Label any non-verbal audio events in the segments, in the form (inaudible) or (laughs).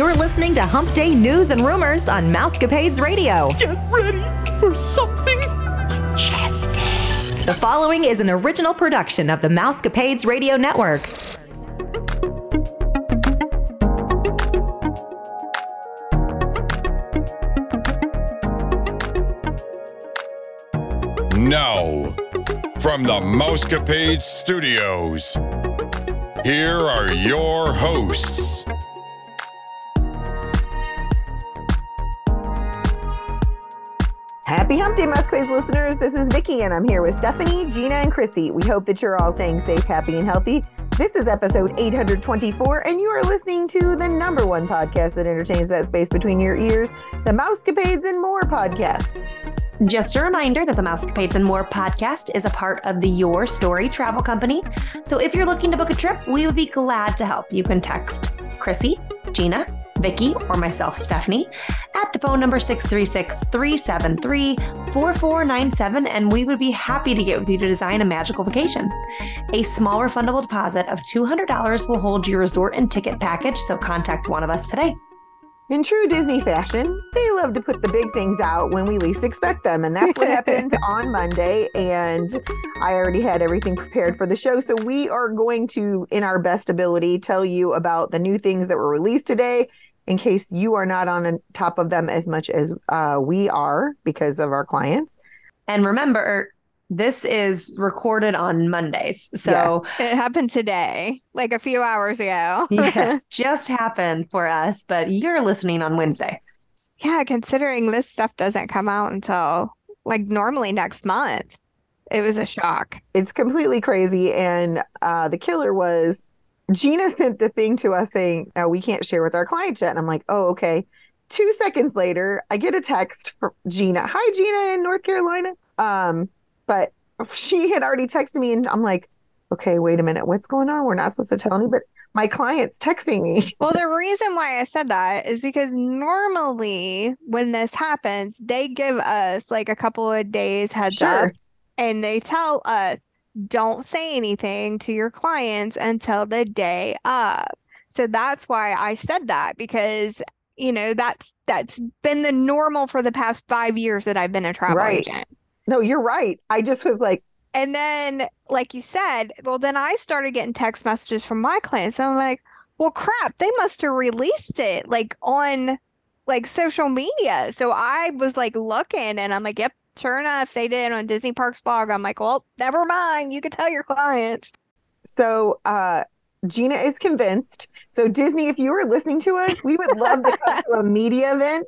You're listening to Hump Day News and Rumors on Mousecapades Radio. Get ready for something majestic. The following is an original production of the Mousecapades Radio Network. Now, from the Mousecapade Studios, here are your hosts. Happy Hump Day, Mousecapades listeners. This is Vicki, and I'm here with Stephanie, Gina, and Chrissy. We hope that you're all staying safe, happy, and healthy. This is episode 824, and you are listening to the number one podcast that entertains that space between your ears, the Mousecapades and More podcast. Just a reminder that the Mousecapades and More podcast is a part of the Your Story travel company. So if you're looking to book a trip, we would be glad to help. You can text Chrissy, Gina, Vicki, or myself, Stephanie, at the phone number 636 373 4497, and we would be happy to get with you to design a magical vacation. A small refundable deposit of $200 will hold your resort and ticket package, so contact one of us today. In true Disney fashion, they love to put the big things out when we least expect them. And that's what (laughs) happened on Monday. And I already had everything prepared for the show. So we are going to, in our best ability, tell you about the new things that were released today in case you are not on top of them as much as uh, we are because of our clients. And remember, this is recorded on Mondays. So It happened today, like a few hours ago. (laughs) yes, just happened for us, but you're listening on Wednesday. yeah, considering this stuff doesn't come out until like normally next month, it was a shock. It's completely crazy. And uh, the killer was Gina sent the thing to us saying, no, we can't share with our client yet. And I'm like, oh, okay. Two seconds later, I get a text from Gina. Hi, Gina in North Carolina. Um, but she had already texted me, and I'm like, okay, wait a minute, what's going on? We're not supposed to tell anybody. My client's texting me. (laughs) Well, the reason why I said that is because normally when this happens, they give us like a couple of days heads Sure. up and they tell us, don't say anything to your clients until the day of. So that's why I said that because you know that's that's been the normal for the past five years that I've been a travel Right. agent. No, you're right. I just was like, And then, like you said, well, then I started getting text messages from my clients. And I'm like, well, crap, they must have released it like on like social media. So I was like looking and I'm like, yep, sure enough, they did on Disney Parks blog. I'm like, well, never mind. You can tell your clients. so uh Gina is convinced. So Disney, if you were listening to us, we would love to come to a (laughs) media event.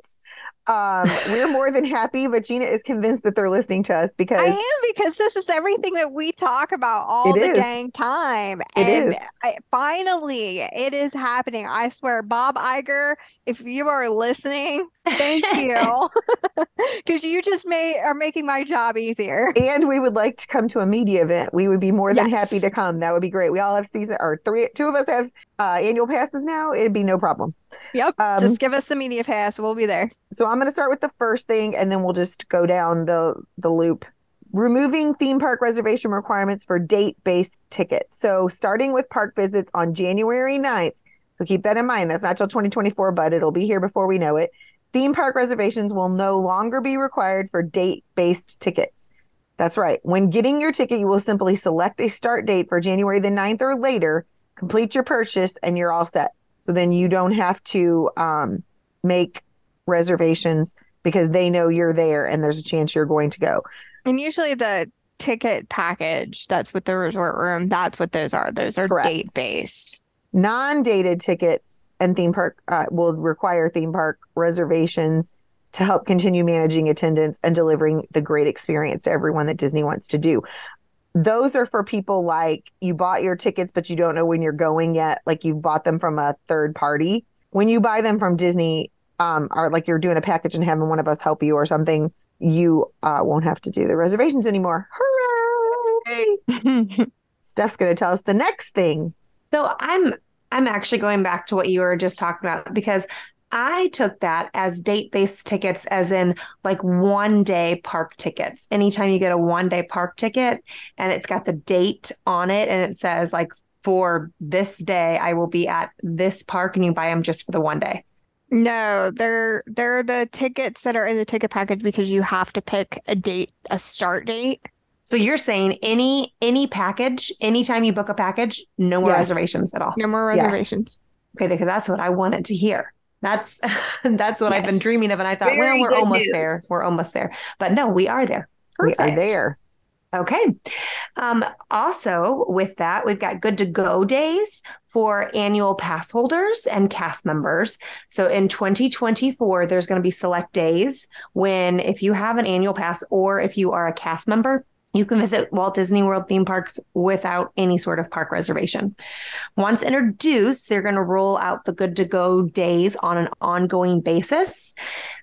Um, we're more than happy, but Gina is convinced that they're listening to us because I am because this is everything that we talk about all the is. dang time. It and is. I, finally, it is happening. I swear, Bob Iger, if you are listening, thank (laughs) you. (laughs) Because you just made are making my job easier. and we would like to come to a media event. We would be more than Yes. happy to come. That would be great. We all have season or three two of us have uh annual passes now. It'd be no problem. Yep. Um, just give us the media pass. We'll be there. So I'm going to start with the first thing and then we'll just go down the the loop. Removing theme park reservation requirements for date-based tickets. So starting with park visits on January 9th. So keep that in mind. That's not till 2024, but it'll be here before we know it. Theme park reservations will no longer be required for date-based tickets. That's right. When getting your ticket, you will simply select a start date for January the 9th or later, complete your purchase, and you're all set. So then you don't have to um, make reservations because they know you're there and there's a chance you're going to go. And usually the ticket package that's with the resort room, that's what those are. Those are date based. Non-dated tickets and theme park uh, will require theme park reservations to help continue managing attendance and delivering the great experience to everyone that Disney wants to do. Those are for people like you bought your tickets but you don't know when you're going yet, like you bought them from a third party. When you buy them from Disney, um, or like you're doing a package and having one of us help you or something, you uh, won't have to do the reservations anymore. Hooray! (laughs) Steph's going to tell us the next thing. So I'm I'm actually going back to what you were just talking about because I took that as date-based tickets as in like one day park tickets. Anytime you get a one day park ticket and it's got the date on it and it says like for this day I will be at this park and you buy them just for the one day. No, they're they're the tickets that are in the ticket package because you have to pick a date, a start date. So you're saying any any package, anytime you book a package, no more Yes. reservations at all. No more Yes. reservations. Okay, because that's what I wanted to hear. That's (laughs) that's what I've been dreaming of, and I thought, Very well, we're almost news. there. We're almost there. But no, we are there. We are there. Okay. Um, also, with that, we've got good to go days for annual pass holders and cast members. So in 2024, there's going to be select days when, if you have an annual pass or if you are a cast member, you can visit Walt Disney World theme parks without any sort of park reservation. Once introduced, they're going to roll out the good to go days on an ongoing basis.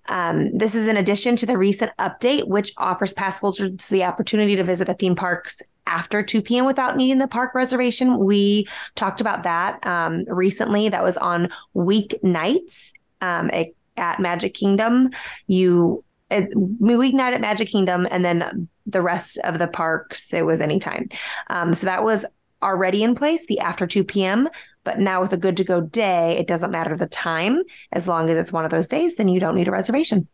Um, this is in addition to the recent update, which offers pass holders the opportunity to visit the theme parks after 2 p.m. without needing the park reservation. We talked about that um, recently. That was on weeknights um, at, Magic Kingdom. You it's weeknight at Magic Kingdom, and then the rest of the parks it was anytime. Um, so that was already in place, the after 2 p.m. But now with a good to go day, it doesn't matter the time. As long as it's one of those days, then you don't need a reservation.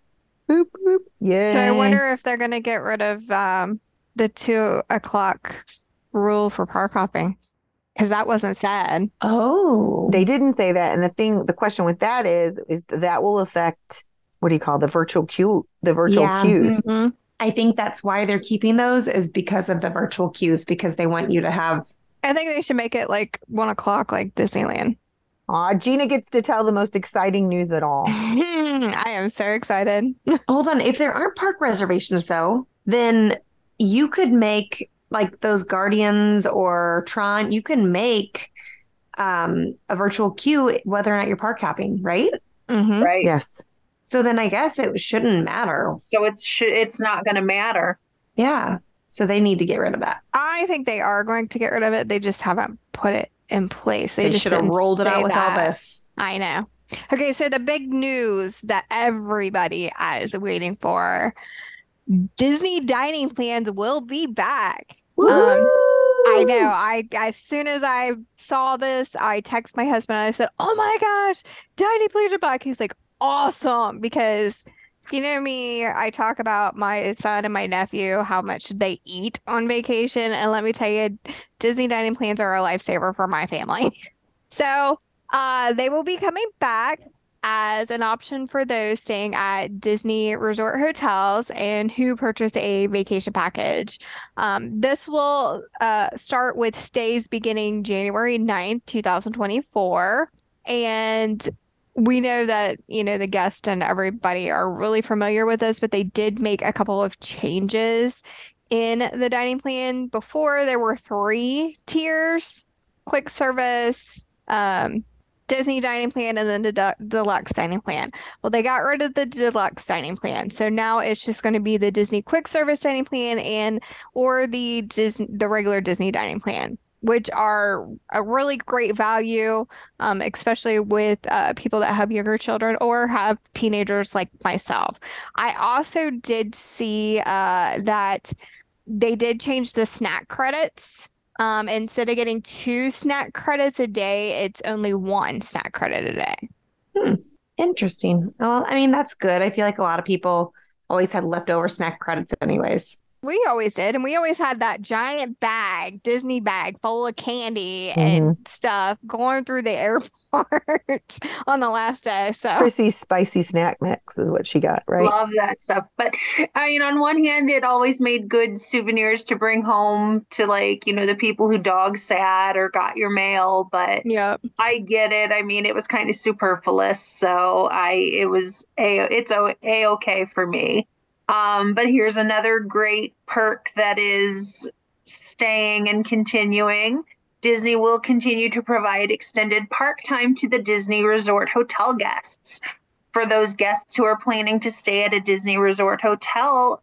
Boop, boop. Yeah. So I wonder if they're gonna get rid of um the two o'clock rule for park hopping. Because that wasn't said. Oh, They didn't say that. And the thing, the question with that is, is that will affect what do you call the virtual queue, the virtual Yeah. queues. Mhm. I think that's why they're keeping those is because of the virtual queues because they want you to have. I think they should make it like one o'clock, like Disneyland. Aw, Gina gets to tell the most exciting news at all. (laughs) I am so excited. (laughs) Hold on, if there aren't park reservations though, then you could make like those Guardians or Tron. You can make um, a virtual queue whether or not you're park hopping, right? hmm Right. Yes. So then I guess it shouldn't matter. So it's sh- it's not going to matter. Yeah. So they need to get rid of that. I think they are going to get rid of it. They just haven't put it in place. They, They, should have rolled it out with all this. I know. Okay, so the big news that everybody is waiting for Disney dining plans will be back. Um, I know. I as soon as I saw this, I text my husband and I said, "Oh my gosh, dining plans are back." He's like, "Awesome!" Because you know me, I talk about my son and my nephew how much they eat on vacation, and let me tell you, Disney dining plans are a lifesaver for my family. (laughs) So, uh, they will be coming back as an option for those staying at Disney resort hotels and who purchase a vacation package. Um, this will uh, start with stays beginning January 9th, 2024. And we know that, you know, the guest and everybody are really familiar with this, but they did make a couple of changes in the dining plan. Before, there were three tiers quick service, um, Disney dining plan, and then the de- deluxe dining plan. Well, they got rid of the deluxe dining plan, so now it's just going to be the Disney quick service dining plan and or the Disney the regular Disney dining plan, which are a really great value, um, especially with uh, people that have younger children or have teenagers like myself. I also did see uh, that they did change the snack credits. Um, instead of getting two snack credits a day, it's only one snack credit a day. Interesting. Well, I mean, that's good. I feel like a lot of people always had leftover snack credits, anyways. We always did, and we always had that giant bag, Disney bag full of candy and mm-hmm. stuff going through the (laughs) airport on the last day. So Chrissy's spicy snack mix is what she got, right? Love that stuff. But I mean, on one hand, it always made good souvenirs to bring home to like, you know, the people who dog sat or got your mail. But yeah, I get it. I mean, it was kind of superfluous. So I, it was a, it's a, a okay for me. Um, but here's another great perk that is staying and continuing. Disney will continue to provide extended park time to the Disney Resort hotel guests. For those guests who are planning to stay at a Disney Resort hotel,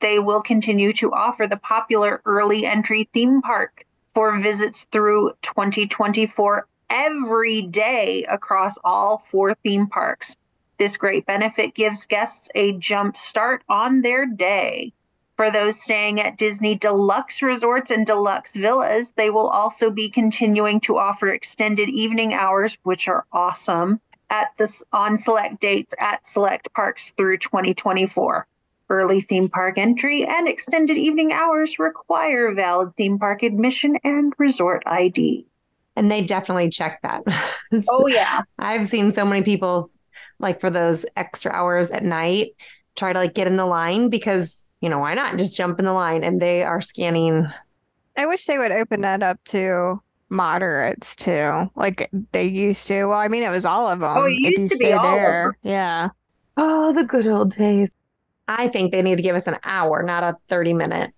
they will continue to offer the popular early entry theme park for visits through 2024 every day across all four theme parks. This great benefit gives guests a jump start on their day. For those staying at Disney Deluxe Resorts and Deluxe Villas, they will also be continuing to offer extended evening hours, which are awesome, at this on select dates at select parks through 2024. Early theme park entry and extended evening hours require valid theme park admission and resort ID. And they definitely check that. (laughs) Oh yeah. I've seen so many people like for those extra hours at night try to like get in the line because, you know, why not just jump in the line and they are scanning. I wish they would open that up to moderates too, like they used to. Well, I mean, it was all of them. Oh, it used to be stay all of there. them. Yeah. Oh, the good old days. I think they need to give us an hour, not a 30 minute.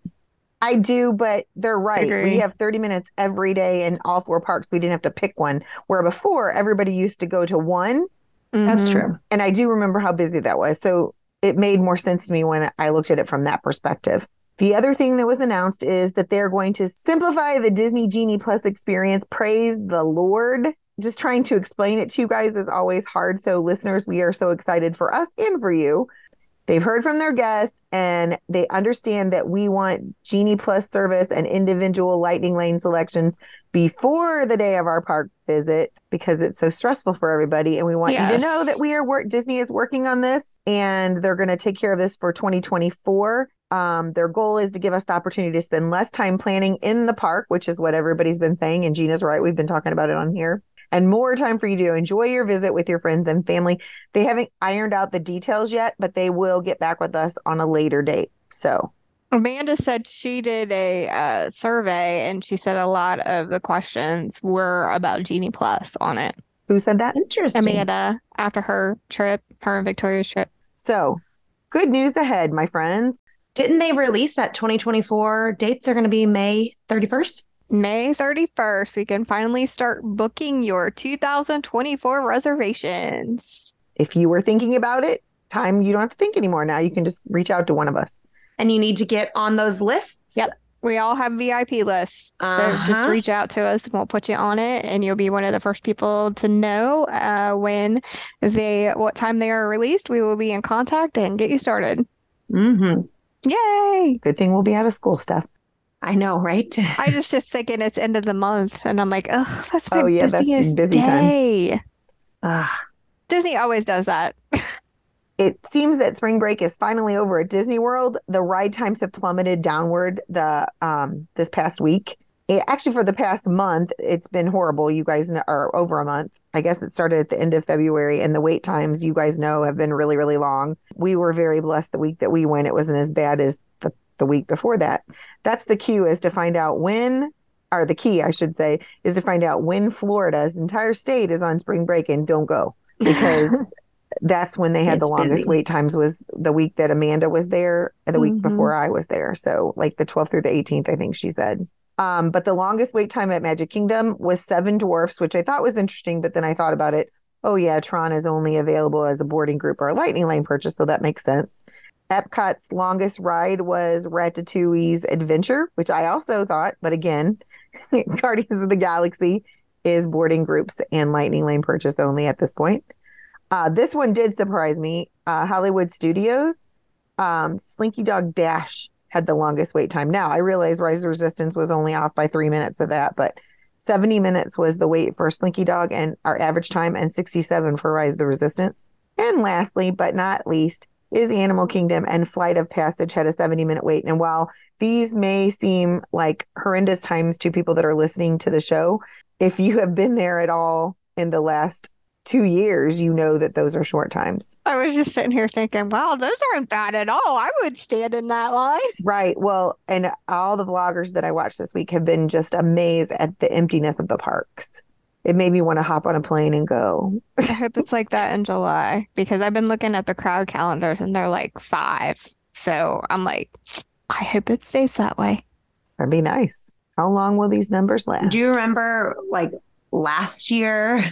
I do, but they're right. We have 30 minutes every day in all four parks. We didn't have to pick one. Where before, everybody used to go to one. That's Mhm. true. And I do remember how busy that was. So it made more sense to me when I looked at it from that perspective. The other thing that was announced is that they're going to simplify the Disney Genie Plus experience. Praise the Lord. Just trying to explain it to you guys is always hard. So, listeners, we are so excited for us and for you. They've heard from their guests and they understand that we want Genie Plus service and individual Lightning Lane selections before the day of our park visit because it's so stressful for everybody. And we want you to know that we are work Disney is working on this and they're going to take care of this for 2024. Um, their goal is to give us the opportunity to spend less time planning in the park, which is what everybody's been saying. And Gina's right. We've been talking about it on here. And more time for you to enjoy your visit with your friends and family. They haven't ironed out the details yet, but they will get back with us on a later date. So, Amanda said she did a uh, survey and she said a lot of the questions were about Genie Plus on it. who said that? Interesting. Amanda, after her trip, her and Victoria's trip. So, good news ahead, my friends. Didn't they release that 2024 dates are going to be May 31st? May 31st, we can finally start booking your 2024 reservations. If you were thinking about it, time you don't have to think anymore. Now you can just reach out to one of us. And you need to get on those lists. Yep. We all have VIP lists. So Uh-huh. just reach out to us and we'll put you on it and you'll be one of the first people to know uh, when they what time they are released. We will be in contact and get you started. Mm-hmm. Yay! Good thing we'll be out of school stuff. I know, right? (laughs) I just just thinking it's end of the month and I'm like, oh, that's my Oh, yeah, that's busiest busy time. day." Ah, Disney always does that. It seems that spring break is finally over at Disney World. The ride times have plummeted downward the um this past week. It, actually, for the past month, it's been horrible. You guys are over a month. I guess it started at the end of February, and the wait times, you guys know, have been really, really long. We were very blessed the week that we went. It wasn't as bad as the, week before that. That's the cue is to find out when, or the key, I should say, is to find out when Florida's entire state is on spring break and don't go because (laughs) that's when they had the longest busy. wait times was the week that Amanda was there and the week Mhm. before I was there. So like the 12th through the 18th, I think she said. Um, but the longest wait time at Magic Kingdom was Seven Dwarfs, which I thought was interesting, but then I thought about it. Oh yeah, Tron is only available as a boarding group or a lightning lane purchase, so that makes sense. Epcot's longest ride was Ratatouille's Adventure, which I also thought, but again, (laughs) Guardians of the Galaxy is boarding groups and lightning lane purchase only at this point. Uh, this one did surprise me. Uh, Hollywood Studios, um, Slinky Dog Dash had the longest wait time. Now I realize Rise of the Resistance was only off by three minutes of that, but 70 minutes was the wait for Slinky Dog and our average time, and 67 for Rise of the Resistance. And lastly, but not least, is Animal Kingdom and Flight of Passage had a 70 minute wait. And while these may seem like horrendous times to people that are listening to the show, if you have been there at all in the last two years, you know that those are short times. I was just sitting here thinking, wow, those aren't bad at all. I would stand in that line. Right. Well, and all the vloggers that I watched this week have been just amazed at the emptiness of the parks. It made me want to hop on a plane and go. I hope it's like that in July because I've been looking at the crowd calendars and they're like five. So I'm like, I hope it stays that way. That'd be nice. How long will these numbers last? Do you remember like last year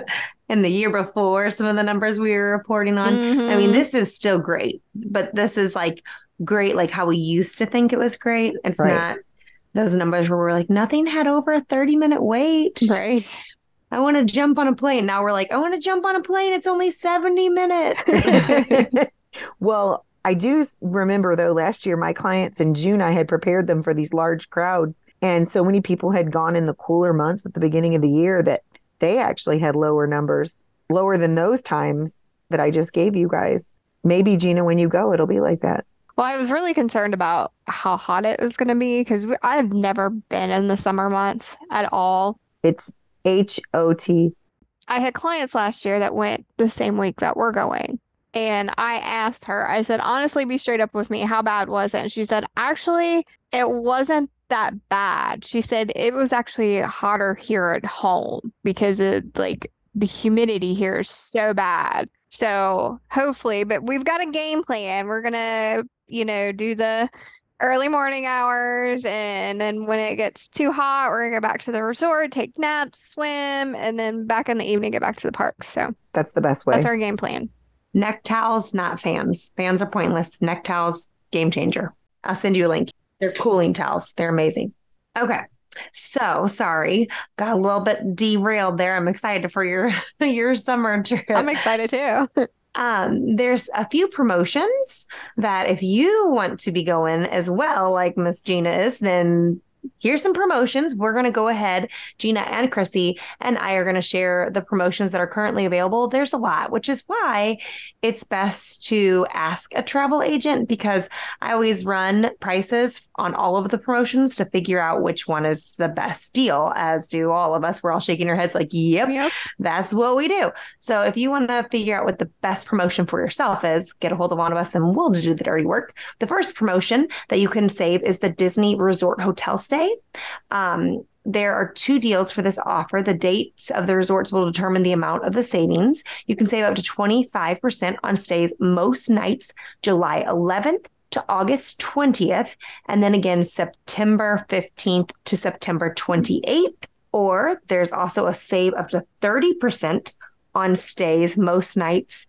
(laughs) and the year before some of the numbers we were reporting on? I mean, Mhm. this is still great, but this is like great, like how we used to think it was great. It's Right. not those numbers where we're like, nothing had over a 30 minute wait. right. I want to jump on a plane. Now we're like, I want to jump on a plane. It's only 70 minutes. (laughs) well, I do remember though last year my clients in June I had prepared them for these large crowds and so many people had gone in the cooler months at the beginning of the year that they actually had lower numbers lower than those times that I just gave you guys. Maybe Gina, when you go, it'll be like that. Well, I was really concerned about how hot it was going to be because I've never been in the summer months at all. It's H O T. I had clients last year that went the same week that we're going. And I asked her, I said, honestly, be straight up with me. How bad was it? And she said, actually, it wasn't that bad. She said it was actually hotter here at home because it like the humidity here is so bad. So hopefully, but we've got a game plan. We're gonna, you know, do the early morning hours and then when it gets too hot, we're gonna go back to the resort, take naps, swim, and then back in the evening get back to the park. So That's the best way. that's our game plan. Neck towels, not fans. Fans are pointless. Neck towels, game changer. I'll send you a link. They're cooling towels. They're amazing. Okay. So sorry, got a little bit derailed there. I'm excited for your (laughs) your summer trip. I'm excited too. (laughs) um, there's a few promotions that if you want to be going as well, like Miss Gina is, then here's some promotions. We're going to go ahead, Gina and Chrissy and I are going to share the promotions that are currently available. There's a lot, which is why it's best to ask a travel agent because I always run prices on all of the promotions to figure out which one is the best deal, as do all of us. We're all shaking our heads like, yep, Yep. that's what we do. So if you want to figure out what the best promotion for yourself is, get a hold of one of us and we'll do the dirty work. The first promotion that you can save is the Disney Resort Hotel stay. Um, there are two deals for this offer. The dates of the resorts will determine the amount of the savings. You can save up to 25% on stays most nights, July 11th to August 20th, and then again September 15th to September 28th. Or there's also a save up to 30% on stays most nights,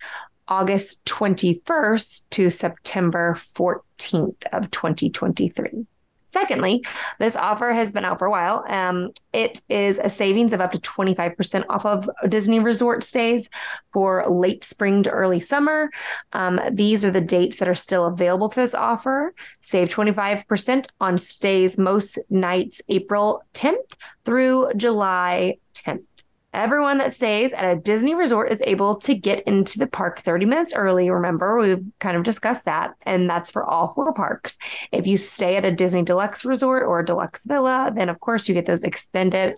August 21st to September 14th of 2023. Secondly, this offer has been out for a while. Um, it is a savings of up to 25% off of Disney resort stays for late spring to early summer. Um, these are the dates that are still available for this offer. Save 25% on stays most nights April 10th through July 10th. Everyone that stays at a Disney resort is able to get into the park 30 minutes early. Remember, we've kind of discussed that, and that's for all four parks. If you stay at a Disney Deluxe resort or a Deluxe Villa, then of course you get those extended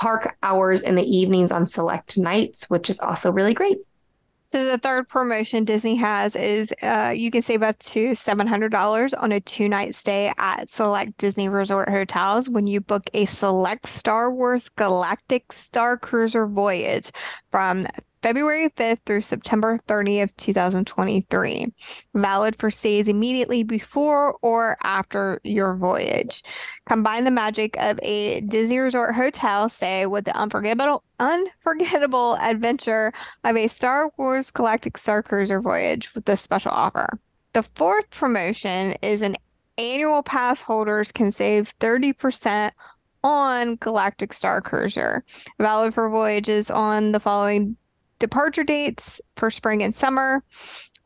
park hours in the evenings on select nights, which is also really great. So the third promotion Disney has is uh, you can save up to $700 on a two-night stay at select Disney Resort hotels when you book a select Star Wars Galactic Star Cruiser voyage from February 5th through September 30th, 2023. Valid for stays immediately before or after your voyage. Combine the magic of a Disney Resort hotel stay with the unforgettable unforgettable adventure of a Star Wars Galactic Star Cruiser voyage with this special offer. The fourth promotion is an annual pass holders can save 30% on Galactic Star Cruiser, valid for voyages on the following departure dates for spring and summer.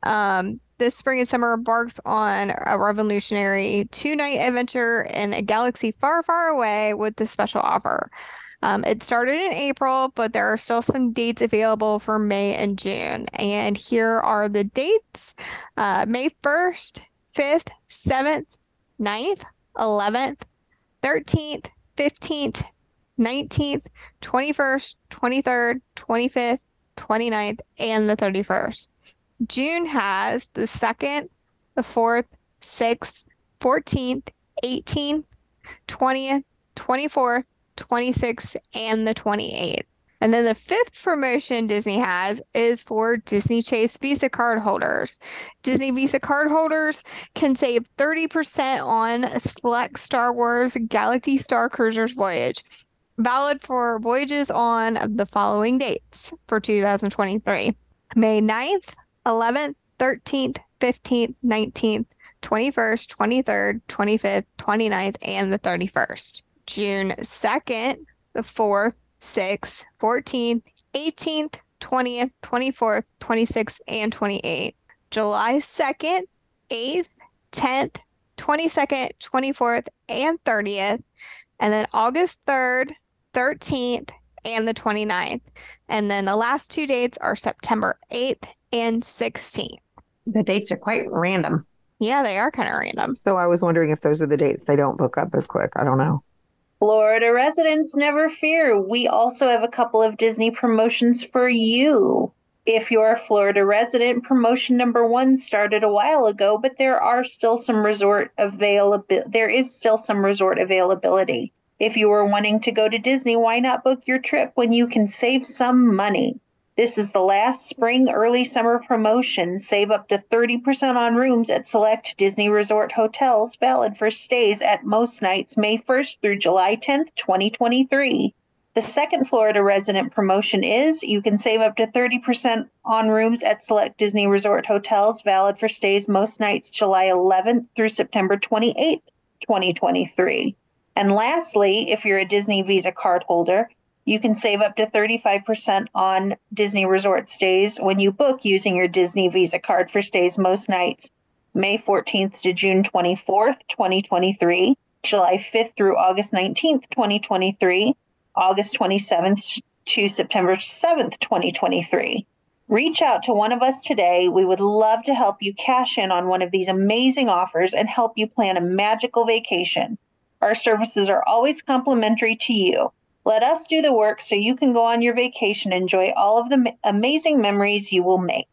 Um, this spring and summer embarks on a revolutionary two night adventure in a galaxy far, far away with this special offer. Um, it started in April, but there are still some dates available for May and June. And here are the dates uh, May 1st, 5th, 7th, 9th, 11th, 13th, 15th, 19th, 21st, 23rd, 25th, 29th, and the 31st. June has the 2nd, the 4th, 6th, 14th, 18th, 20th, 24th, 26th, and the 28th. And then the fifth promotion Disney has is for Disney Chase Visa card holders. Disney Visa card holders can save 30% on select Star Wars Galaxy Star Cruisers voyage. Valid for voyages on the following dates for 2023 May 9th, 11th, 13th, 15th, 19th, 21st, 23rd, 25th, 29th, and the 31st. June 2nd, the 4th, 6th, 14th, 18th, 20th, 24th, 26th, and 28th. July 2nd, 8th, 10th, 22nd, 24th, and 30th. And then August 3rd, 13th, and the 29th. And then the last two dates are September 8th and 16th. The dates are quite random. Yeah, they are kind of random. So I was wondering if those are the dates they don't book up as quick. I don't know. Florida residents, never fear. We also have a couple of Disney promotions for you. If you're a Florida resident, promotion number one started a while ago, but there are still some resort availability. There is still some resort availability. If you are wanting to go to Disney, why not book your trip when you can save some money? This is the last spring early summer promotion. Save up to 30% on rooms at select Disney Resort hotels, valid for stays at most nights May 1st through July 10th, 2023. The second Florida resident promotion is you can save up to 30% on rooms at select Disney Resort hotels, valid for stays most nights July 11th through September 28th, 2023. And lastly, if you're a Disney Visa card holder, you can save up to 35% on Disney resort stays when you book using your Disney Visa card for stays most nights May 14th to June 24th, 2023, July 5th through August 19th, 2023, August 27th to September 7th, 2023. Reach out to one of us today. We would love to help you cash in on one of these amazing offers and help you plan a magical vacation. Our services are always complimentary to you. Let us do the work so you can go on your vacation and enjoy all of the ma- amazing memories you will make.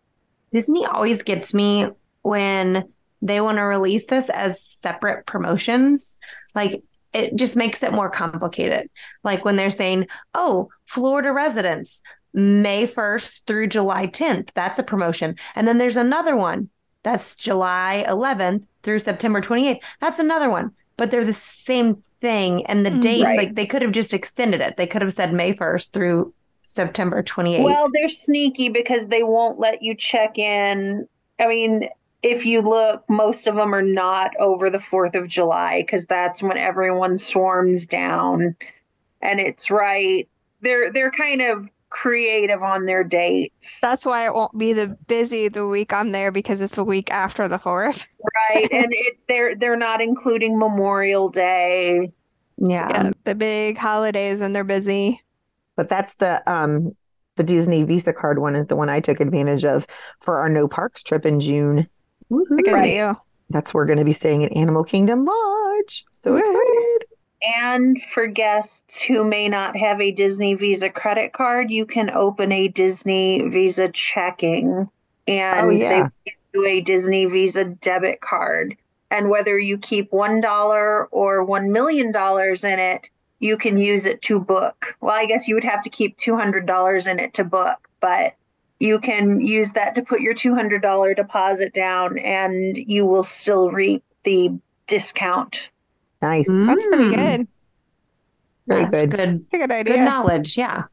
Disney always gets me when they want to release this as separate promotions. Like it just makes it more complicated. Like when they're saying, oh, Florida residents, May 1st through July 10th, that's a promotion. And then there's another one that's July 11th through September 28th. That's another one. But they're the same thing and the Mm, dates right. like they could have just extended it they could have said may 1st through september 28th Well, they're sneaky because they won't let you check in. I mean, if you look, most of them are not over the 4th of July because that's when everyone swarms down. And it's right. They're they're kind of creative on their dates. That's why it won't be the busy the week I'm there because it's the week after the 4th. right. and (laughs) it, they're they're not including Memorial Day. yeah, Yeah, the big holidays and they're busy. But that's the um the Disney Visa card one is the one I took advantage of for our no parks trip in June. Woohoo. Good Right. deal. That's we're going to be staying at Animal Kingdom Lodge. So Woohoo. excited. And for guests who may not have a Disney Visa credit card, you can open a Disney Visa checking and Oh, yeah. they give you a Disney Visa debit card. And whether you keep $1 or $1 million in it, you can use it to book. Well, I guess you would have to keep $200 in it to book, but you can use that to put your $200 deposit down and you will still reap the discount. Nice. That's pretty Mm, good. Very that's good. good That's a good idea. good knowledge yeah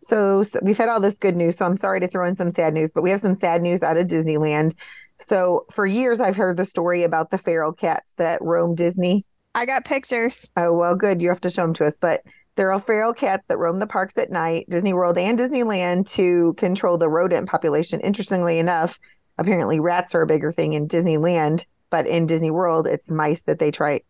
So, so we've had all this good news. So I'm sorry to throw in some sad news, but we have some sad news out of Disneyland. So for years, I've heard the story about the feral cats that roam Disney. I got pictures. Oh, well, good. You have to show them to us. But there are feral cats that roam the parks at night, Disney World and Disneyland, to control the rodent population. Interestingly enough, apparently rats are a bigger thing in Disneyland, but in Disney World, it's mice that they try.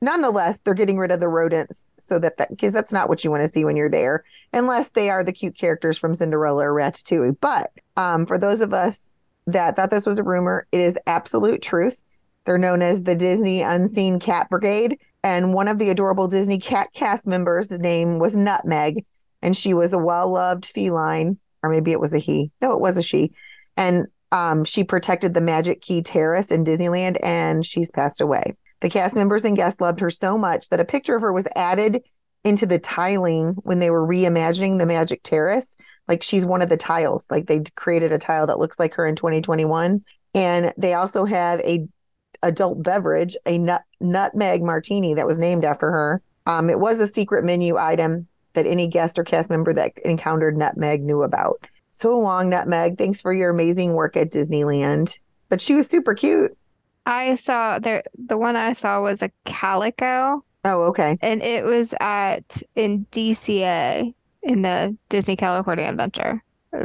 Ne- Nonetheless, they're getting rid of the rodents so that that because that's not what you want to see when you're there, unless they are the cute characters from Cinderella or Ratatouille. But um, for those of us that thought this was a rumor, it is absolute truth. They're known as the Disney Unseen Cat Brigade. And one of the adorable Disney cat cast members' name was Nutmeg. And she was a well loved feline, or maybe it was a he. No, it was a she. And um, she protected the Magic Key Terrace in Disneyland, and she's passed away. The cast members and guests loved her so much that a picture of her was added into the tiling when they were reimagining the Magic Terrace. Like she's one of the tiles. Like they created a tile that looks like her in 2021. And they also have a adult beverage, a nut nutmeg martini that was named after her. Um, it was a secret menu item that any guest or cast member that encountered nutmeg knew about. So long, nutmeg. Thanks for your amazing work at Disneyland. But she was super cute. I saw there the one I saw was a calico Oh, okay. and it was at in DCA in the Disney California Adventure.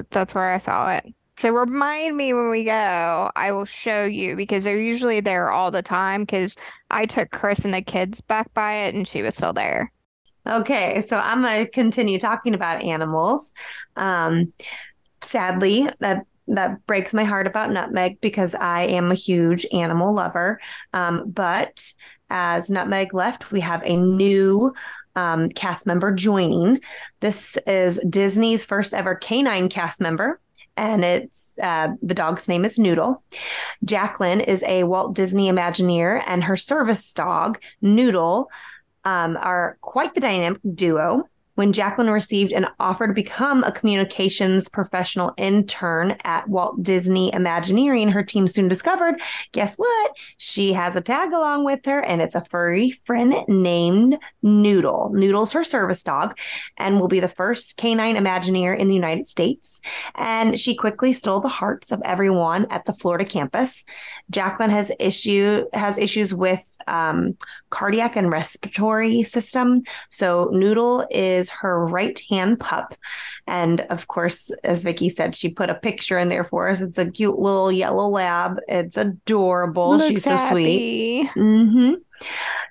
That's where I saw it. So remind me when we go, I will show you because they're usually there all the time because I took Chris and the kids back by it and she was still there. Okay, so I'm going to continue talking about animals. Um, sadly, that that breaks my heart about Nutmeg because I am a huge animal lover. Um, but as Nutmeg left, we have a new um, cast member joining. This is Disney's first ever canine cast member. And it's uh, the dog's name is Noodle. Jacqueline is a Walt Disney Imagineer, and her service dog, Noodle, um, are quite the dynamic duo. When Jacqueline received an offer to become a communications professional intern at Walt Disney Imagineering, her team soon discovered guess what? She has a tag along with her, and it's a furry friend named Noodle. Noodle's her service dog and will be the first canine Imagineer in the United States. And she quickly stole the hearts of everyone at the Florida campus. Jacqueline has issue has issues with um, cardiac and respiratory system. So Noodle is her right hand pup, and of course, as Vicki said, she put a picture in there for us. It's a cute little yellow lab. It's adorable. Looks She's so sweet. happy. hmm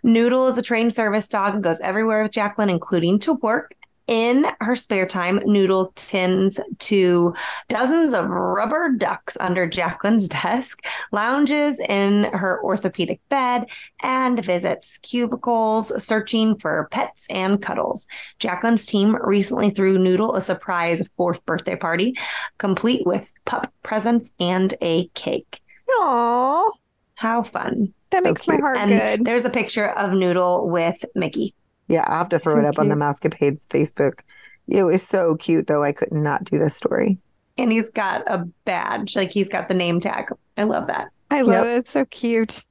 Noodle is a trained service dog and goes everywhere with Jacqueline, including to work. In her spare time, Noodle tends to dozens of rubber ducks under Jacqueline's desk, lounges in her orthopedic bed, and visits cubicles searching for pets and cuddles. Jacqueline's team recently threw Noodle a surprise fourth birthday party, complete with pup presents and a cake. Aw, How fun! that So makes my heart and good. there's a picture of Noodle with Mickey. Yeah, I'll have to throw it up on the Mousecapades Facebook. It was so cute, though. I could not do the story. and he's got a badge, like he's got the name tag. I love that. I love it. It's so cute.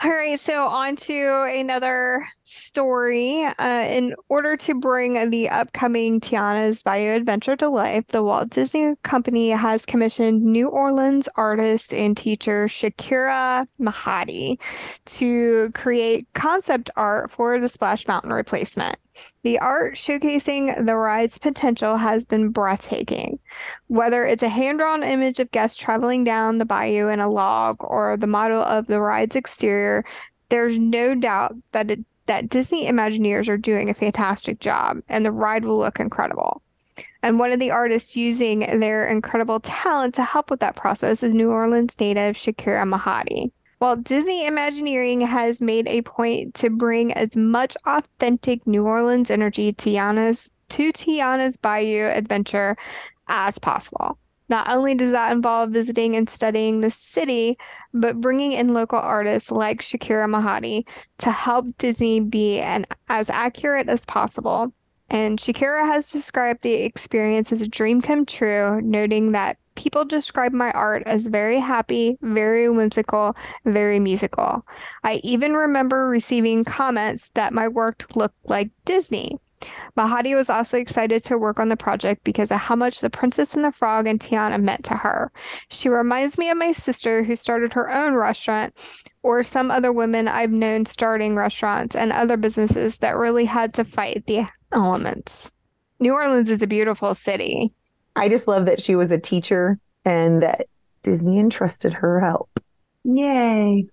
All right, so on to another story. Uh, in order to bring the upcoming Tiana's Bayou Adventure to life, the Walt Disney Company has commissioned New Orleans artist and teacher Shakira Mahadi to create concept art for the Splash Mountain replacement. The art showcasing the ride's potential has been breathtaking. Whether it's a hand drawn image of guests traveling down the bayou in a log or the model of the ride's exterior, there's no doubt that it, that Disney Imagineers are doing a fantastic job and the ride will look incredible. And one of the artists using their incredible talent to help with that process is New Orleans native Shakira Mahadi. While Disney Imagineering has made a point to bring as much authentic New Orleans energy to Tiana's to Tiana's Bayou adventure as possible. Not only does that involve visiting and studying the city, but bringing in local artists like Shakira Mahadi to help Disney be an, as accurate as possible. And Shakira has described the experience as a dream come true, noting that people describe my art as very happy, very whimsical, very musical. I even remember receiving comments that my work looked like Disney. Mahadi was also excited to work on the project because of how much The Princess and the Frog and Tiana meant to her. She reminds me of my sister who started her own restaurant or some other women I've known starting restaurants and other businesses that really had to fight the elements. New Orleans is a beautiful city. I just love that she was a teacher and that Disney entrusted her help. Yay.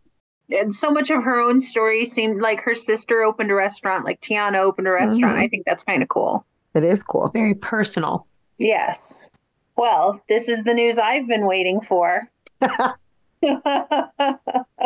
And so much of her own story seemed like her sister opened a restaurant, like Tiana opened a restaurant. Mhm. I think that's kind of cool. It is cool. Very personal. Yes. Well, this is the news I've been waiting for. (laughs) (laughs)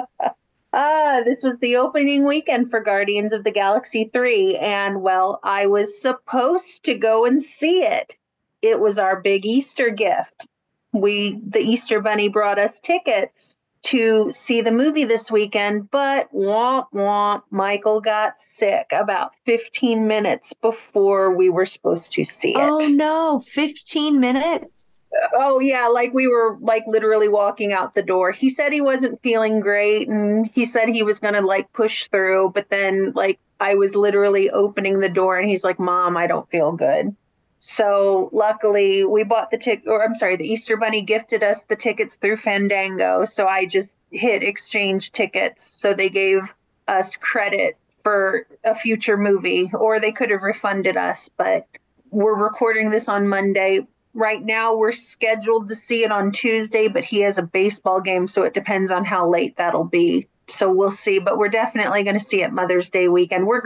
Ah, this was the opening weekend for Guardians of the Galaxy 3, and well, I was supposed to go and see it. It was our big Easter gift. We the Easter Bunny brought us tickets to see the movie this weekend, but womp womp, Michael got sick about 15 minutes before we were supposed to see it. Oh no, 15 minutes. Oh yeah, like we were like literally walking out the door. He said he wasn't feeling great and he said he was going to like push through, but then like I was literally opening the door and he's like, "Mom, I don't feel good." So luckily we bought the ticket or I'm sorry, the Easter bunny gifted us the tickets through Fandango, so I just hit exchange tickets. So they gave us credit for a future movie or they could have refunded us, but we're recording this on Monday right now we're scheduled to see it on Tuesday, but he has a baseball game, so it depends on how late that'll be. So we'll see, but we're definitely going to see it Mother's Day weekend. We're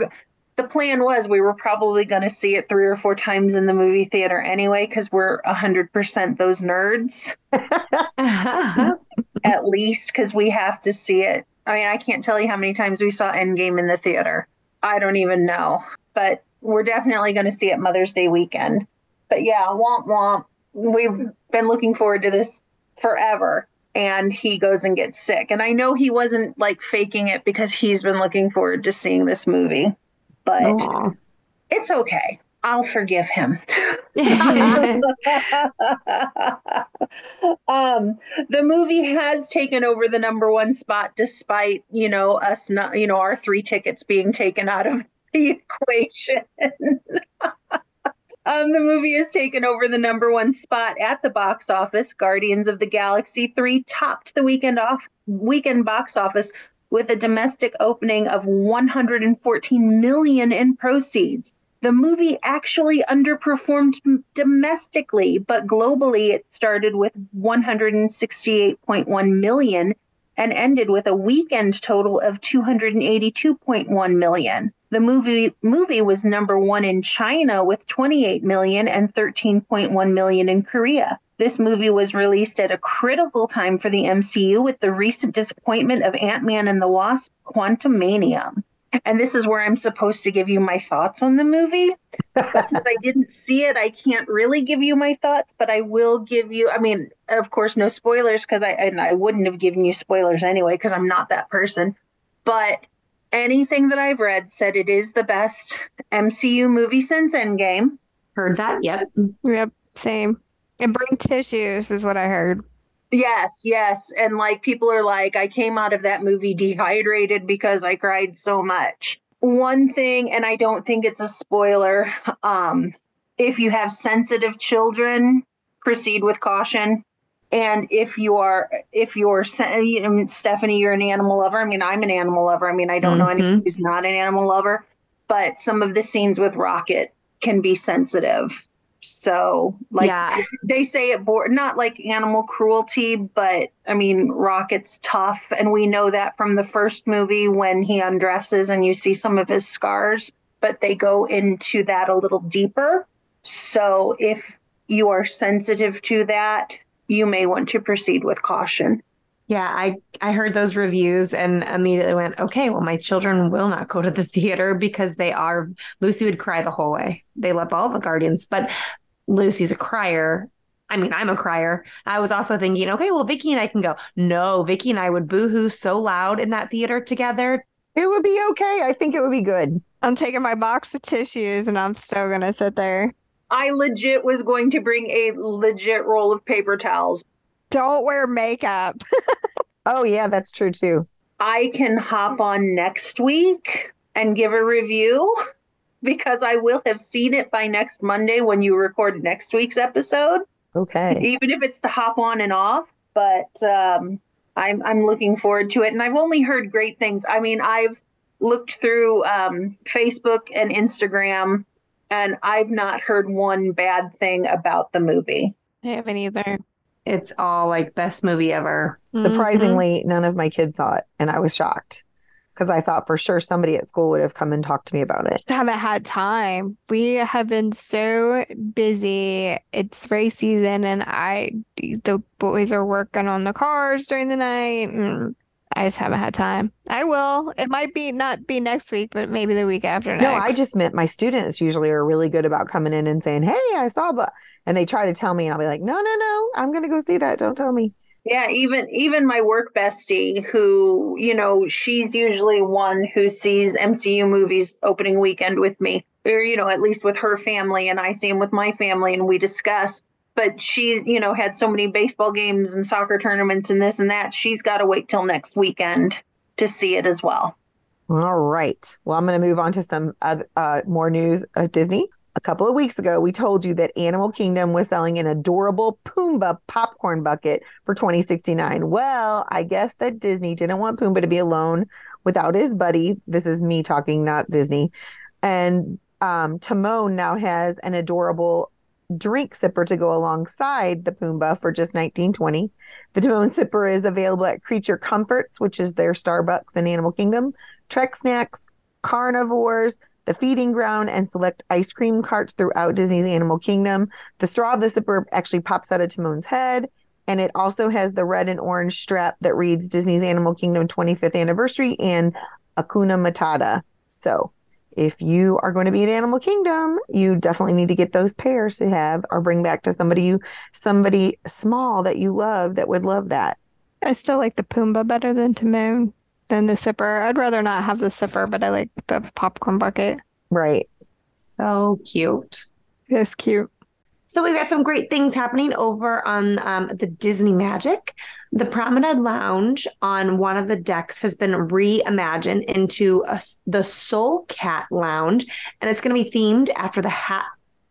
the plan was we were probably going to see it three or four times in the movie theater anyway because we're 100% those nerds. (laughs) At least because we have to see it. I mean i can't tell you how many times we saw endgame in the theater. I don't even know. But we're definitely going to see it mother's day weekend. But yeah womp womp. We've been looking forward to this forever and he goes and gets sick. And i know he wasn't like faking it because he's been looking forward to seeing this movie but Aw. it's okay. I'll forgive him. (laughs) um, the movie has taken over the number one spot, despite you know us not, you know, our three tickets being taken out of (laughs) the equation. (laughs) um, the movie has taken over the number one spot at the box office. Guardians of the Galaxy three topped the weekend off weekend box office with a domestic opening of 114 million in proceeds. The movie actually underperformed domestically, but globally it started with 168.1 million and ended with a weekend total of 282.1 million. The movie movie was number 1 in China with 28 million and 13.1 million in Korea. This movie was released at a critical time for the MCU with the recent disappointment of Ant-Man and the Wasp: Quantumania. And this is where I'm supposed to give you my thoughts on the movie. But since I didn't see it, I can't really give you my thoughts, but I will give you I mean, of course no spoilers because I and I wouldn't have given you spoilers anyway because I'm not that person. But anything that I've read said it is the best MCU movie since Endgame. Heard that? Yep. Yep, same. And bring tissues is what I heard. Yes, yes. And like people are like, I came out of that movie dehydrated because I cried so much. One thing, and I don't think it's a spoiler, um, if you have sensitive children, proceed with caution. And if you are, if you're, you know, Stephanie, you're an animal lover. I mean, I'm an animal lover. I mean, I don't know anyone who's not an animal lover, but some of the scenes with Rocket can be sensitive. So, like, Yeah. they say it bore not like animal cruelty, but I mean, Rocket's tough, and we know that from the first movie when he undresses and you see some of his scars. But they go into that a little deeper. So, if you are sensitive to that, you may want to proceed with caution. Yeah, I I heard those reviews and immediately went, okay, well, my children will not go to the (laughs) theater because they are Lucy would cry the whole way. They love all the Guardians, but Lucy's a crier. I mean, I'm a crier. I was also thinking, okay, well, Vicky and I can go. No, Vicky and I would boohoo so loud in that theater together. It would be okay. I think it would be good. I'm taking my box of tissues and I'm still gonna sit there. I legit was going to bring a legit roll of paper towels. Don't wear makeup. (laughs) Oh yeah, that's true too. I can hop on next week and give a review because I will have seen it by next Monday when you record next week's episode, Okay. even if it's to hop on and off. But um, I'm I'm looking forward to it, and I've only heard great things. I mean, I've looked through um, Facebook and Instagram, and I've not heard one bad thing about the movie. I haven't either. It's all like best movie ever. Surprisingly, mm-hmm. none of my kids saw it, and I was shocked because I thought for sure somebody at school would have come and talked to me about it. Just haven't had time. We have been so busy. It's race season, and I the boys are working on the cars during the night. And I just haven't had time. I will. It might be not be next week, but maybe the week after next. No, I just meant my students usually are really good about coming in and saying, "Hey, I saw," but and they try to tell me, and I'll be like, "No, no, no, I'm gonna go see that. Don't tell me." Yeah, even even my work bestie, who you know, she's usually one who sees MCU movies opening weekend with me, or you know, at least with her family, and I see them with my family, and we discuss. But she's you know had so many baseball games and soccer tournaments and this and that. She's got to wait till next weekend to see it as well. All right. Well, I'm going to move on to some other, uh, more news of Disney. A couple of weeks ago, we told you that Animal Kingdom was selling an adorable Pumbaa popcorn bucket for 2069. Well, I guess that Disney didn't want Pumbaa to be alone without his buddy. This is me talking, not Disney. And um, Timon now has an adorable drink sipper to go alongside the Pumbaa for just 1920. The Timon sipper is available at Creature Comforts, which is their Starbucks in Animal Kingdom. Trek Snacks, Carnivores, the feeding ground, and select ice cream carts throughout Disney's Animal Kingdom. The straw of the zipper actually pops out of Timon's head. And it also has the red and orange strap that reads Disney's Animal Kingdom 25th Anniversary and Hakuna Matata. So if you are going to be at Animal Kingdom, you definitely need to get those pairs to have or bring back to somebody you somebody small that you love that would love that. I still like the Pumbaa better than Timon than the sipper. I'd rather not have the sipper, but I like the popcorn bucket. Right. So cute. It's cute. So we've got some great things happening over on um, the Disney Magic. The Promenade Lounge on one of the decks has been reimagined into a, the Soul Cat Lounge, and it's going to be themed after the hat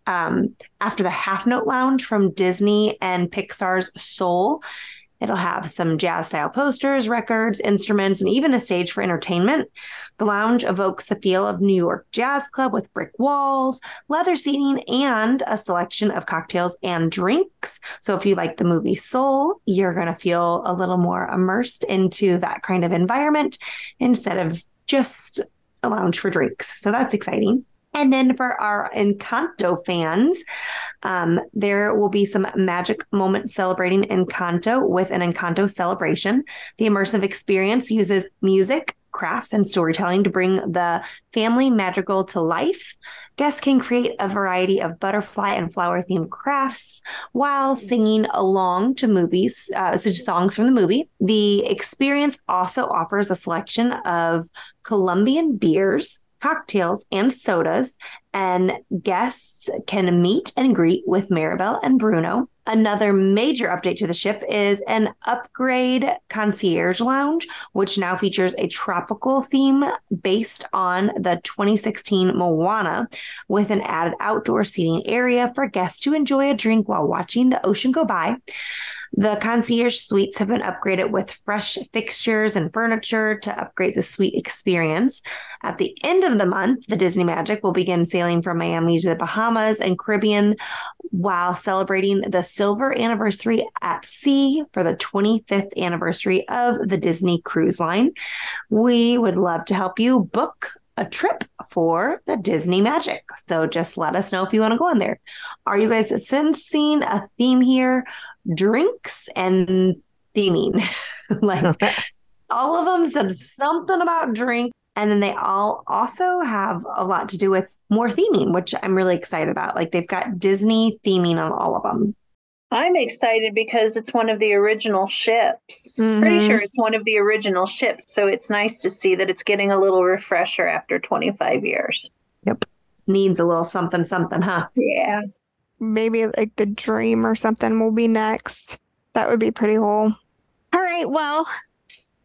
um, after the Half Note Lounge from Disney and Pixar's Soul. It'll have some jazz style posters, records, instruments, and even a stage for entertainment. The lounge evokes the feel of New York Jazz Club with brick walls, leather seating, and a selection of cocktails and drinks. So if you like the movie Soul, you're going to feel a little more immersed into that kind of environment instead of just a lounge for drinks. So that's exciting. And then for our Encanto fans, um, there will be some magic moments celebrating Encanto with an Encanto celebration. The immersive experience uses music, crafts, and storytelling to bring the family magical to life. Guests can create a variety of butterfly and flower themed crafts while singing along to movies, uh, so songs from the movie. The experience also offers a selection of Colombian beers, cocktails and sodas, and guests can meet and greet with Mirabel and Bruno. Another major update to the ship is an upgrade concierge lounge, which now features a tropical theme based on the 2016 Moana, with an added outdoor seating area for guests to enjoy a drink while watching the ocean go by. The concierge suites have been upgraded with fresh fixtures and furniture to upgrade the suite experience. At the end of the month, the Disney Magic will begin sailing from Miami to the Bahamas and Caribbean while celebrating the silver anniversary at sea for the 25th anniversary of the Disney Cruise Line. We would love to help you book a trip for the Disney Magic. So just let us know if you want to go on there. Are you guys sensing a theme here? drinks and theming. (laughs) like (laughs) all of them said something about drink. And then they all also have a lot to do with more theming, which I'm really excited about. Like they've got Disney theming on all of them. I'm excited because it's one of the original ships. Mm-hmm. Pretty sure it's one of the original ships. So it's nice to see that it's getting a little refresher after 25 years. Yep. Needs a little something, something, huh? Yeah maybe like the dream or something will be next. That would be pretty cool. All right. Well,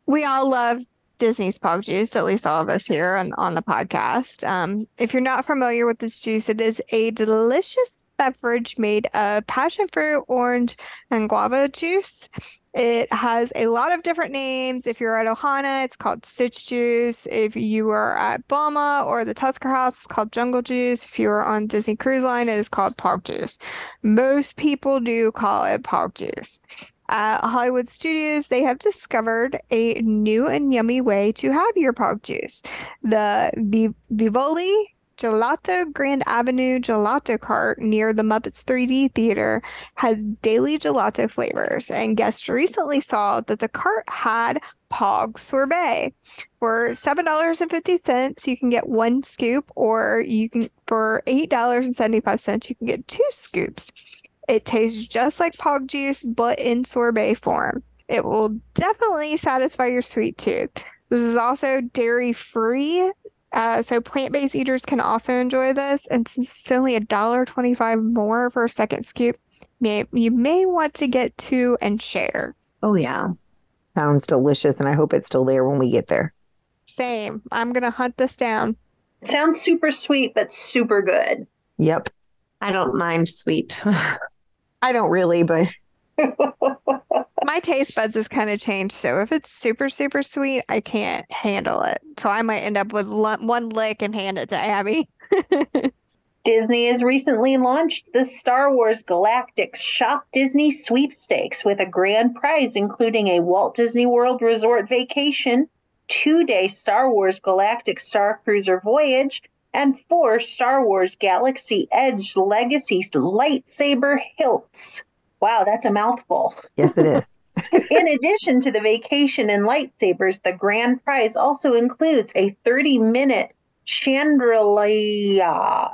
we all love Disney's Pog Juice, at least all of us here on, on the podcast. Um, if you're not familiar with this juice, it is a delicious beverage made of passion fruit, orange, and guava juice. It has a lot of different names. If you're at Ohana, it's called Stitch Juice. If you are at Boma or the Tusker House, it's called Jungle Juice. If you are on Disney Cruise Line, it is called Pog Juice. Most people do call it Pog Juice. At Hollywood Studios, they have discovered a new and yummy way to have your Pog Juice. The Vivoli Gelato Grand Avenue Gelato Cart near the Muppets 3D Theater has daily gelato flavors, and guests recently saw that the cart had Pog Sorbet. For $7.50, you can get one scoop, or you can for $8.75, you can get two scoops. It tastes just like Pog juice, but in sorbet form. It will definitely satisfy your sweet tooth. This is also dairy free, uh, so plant-based eaters can also enjoy this, and since it's only a dollar twenty-five more for a second scoop, may, you may want to get two and share. Oh yeah, sounds delicious, and I hope it's still there when we get there. Same. I'm gonna hunt this down. sounds super sweet, but super good. Yep. I don't mind sweet. (laughs) I don't really, but (laughs) my taste buds has kind of changed. So if it's super, super sweet, I can't handle it. So I might end up with one lick and hand it to Abby. (laughs) Disney has recently launched the Star Wars Galactic Shop Disney Sweepstakes with a grand prize including a Walt Disney World Resort vacation, two day Star Wars Galactic Star Cruiser voyage, and four Star Wars Galaxy Edge Legacy lightsaber hilts. Wow, that's a mouthful. Yes, it is. (laughs) (laughs) In addition to the vacation and lightsabers, the grand prize also includes a 30 minute Chandrila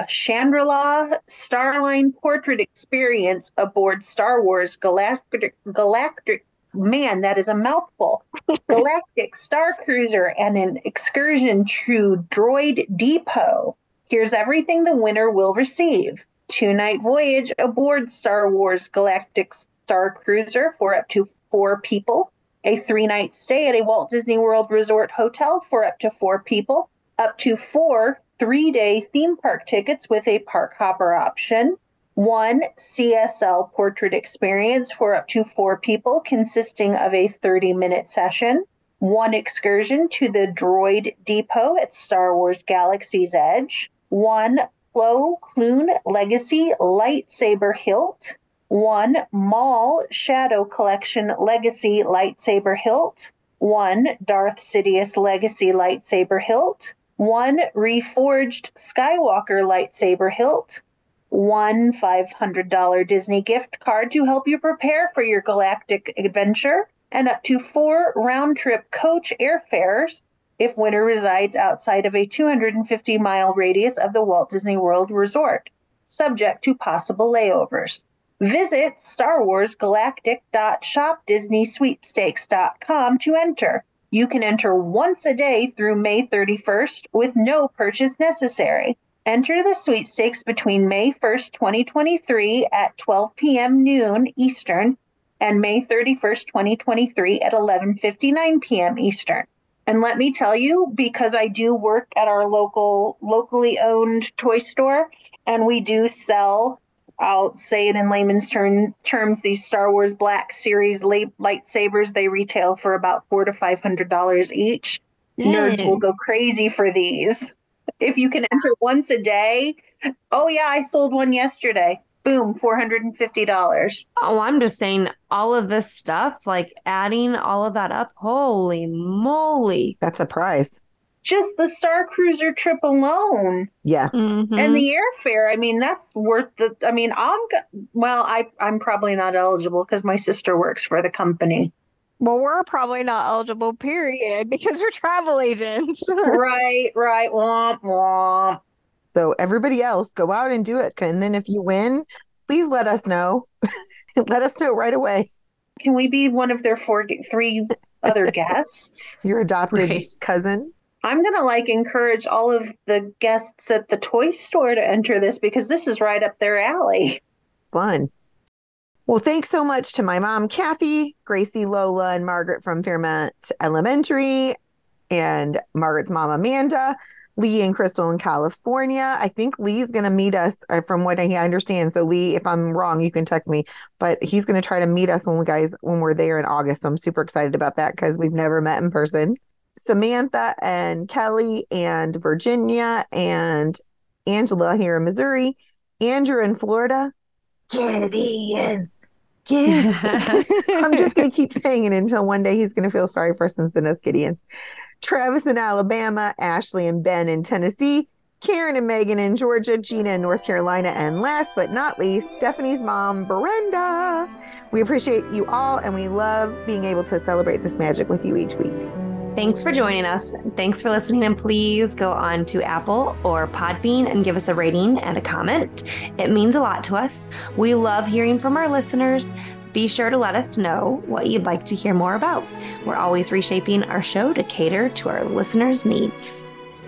Chandrila Starline portrait experience aboard Star Wars Galactic Galactic man, that is a mouthful. (laughs) Galactic Star Cruiser and an excursion to Droid Depot. Here's everything the winner will receive. Two night voyage aboard Star Wars Galactic Star Cruiser for up to four people. A three night stay at a Walt Disney World Resort hotel for up to four people. Up to four three day theme park tickets with a park hopper option one CSL portrait experience for up to four people, consisting of a 30 minute session, one excursion to the Droid Depot at Star Wars Galaxy's Edge, one Plo Koon Legacy lightsaber hilt, one Maul Shadow Collection Legacy lightsaber hilt, one Darth Sidious Legacy lightsaber hilt, one Reforged Skywalker lightsaber hilt, one $500 Disney gift card to help you prepare for your galactic adventure, and up to four round trip coach airfares if winter resides outside of a 250 mile radius of the Walt Disney World Resort, subject to possible layovers. Visit StarWarsGalactic.shopDisneySweepstakes.com to enter. You can enter once a day through May 31st with no purchase necessary. Enter the sweepstakes between May 1st, 2023 at 12 p.m. noon Eastern and May 31st, 2023 at 11:59 p.m. Eastern. And let me tell you because I do work at our local locally owned toy store and we do sell I'll say it in layman's terms, terms these Star Wars Black Series lightsabers they retail for about 4 to 500 dollars each. Mm. Nerds will go crazy for these if you can enter once a day. Oh yeah, I sold one yesterday. Boom, four hundred and fifty dollars. Oh, I'm just saying all of this stuff, like adding all of that up. Holy moly, that's a price. Just the Star Cruiser trip alone. Yes, mm-hmm. and the airfare. I mean, that's worth the. I mean, I'm well. I I'm probably not eligible because my sister works for the company. Well, we're probably not eligible, period, (laughs) because we're travel agents. (laughs) right, right. Womp womp. So everybody else, go out and do it. And then if you win, please let us know. (laughs) let us know right away. Can we be one of their four, three other (laughs) guests? Your adopted right. cousin. I'm gonna like encourage all of the guests at the toy store to enter this because this is right up their alley. Fun. Well, thanks so much to my mom, Kathy, Gracie, Lola, and Margaret from Fairmont Elementary, and Margaret's mom, Amanda, Lee and Crystal in California. I think Lee's going to meet us uh, from what I understand. So, Lee, if I'm wrong, you can text me, but he's going to try to meet us when we guys, when we're there in August. So, I'm super excited about that because we've never met in person. Samantha and Kelly and Virginia and Angela here in Missouri, Andrew in Florida, Gideons. (laughs) Gideons. I'm just going to keep saying it until one day he's going to feel sorry for us and send us Gideons. Travis in Alabama, Ashley and Ben in Tennessee, Karen and Megan in Georgia, Gina in North Carolina, and last but not least, Stephanie's mom, Brenda. We appreciate you all and we love being able to celebrate this magic with you each week. Thanks for joining us. Thanks for listening. And please go on to Apple or Podbean and give us a rating and a comment. It means a lot to us. We love hearing from our listeners. Be sure to let us know what you'd like to hear more about. We're always reshaping our show to cater to our listeners' needs.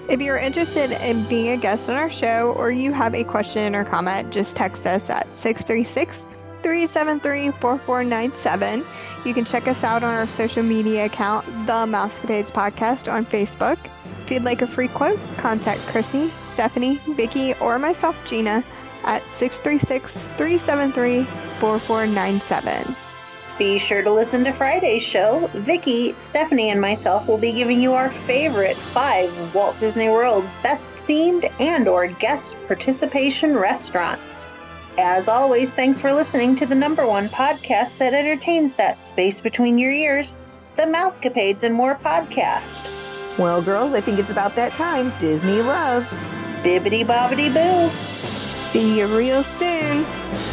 If you're interested in being a guest on our show or you have a question or comment, just text us at 636 373 4497. You can check us out on our social media account, The Mousecapades Podcast, on Facebook. If you'd like a free quote, contact Chrissy, Stephanie, Vicki, or myself, Gina, at 636 373 4497. Be sure to listen to Friday's show. Vicki, Stephanie, and myself will be giving you our favorite five Walt Disney World best themed and or guest participation restaurants. As always, thanks for listening to the number one podcast that entertains that space between your ears, the Mousecapades and More podcast. Well, girls, I think it's about that time. Disney love. Bibbity bobbity boo. See you real soon.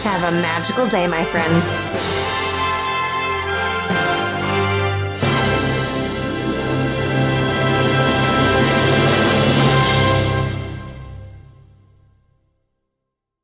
Have a magical day, my friends.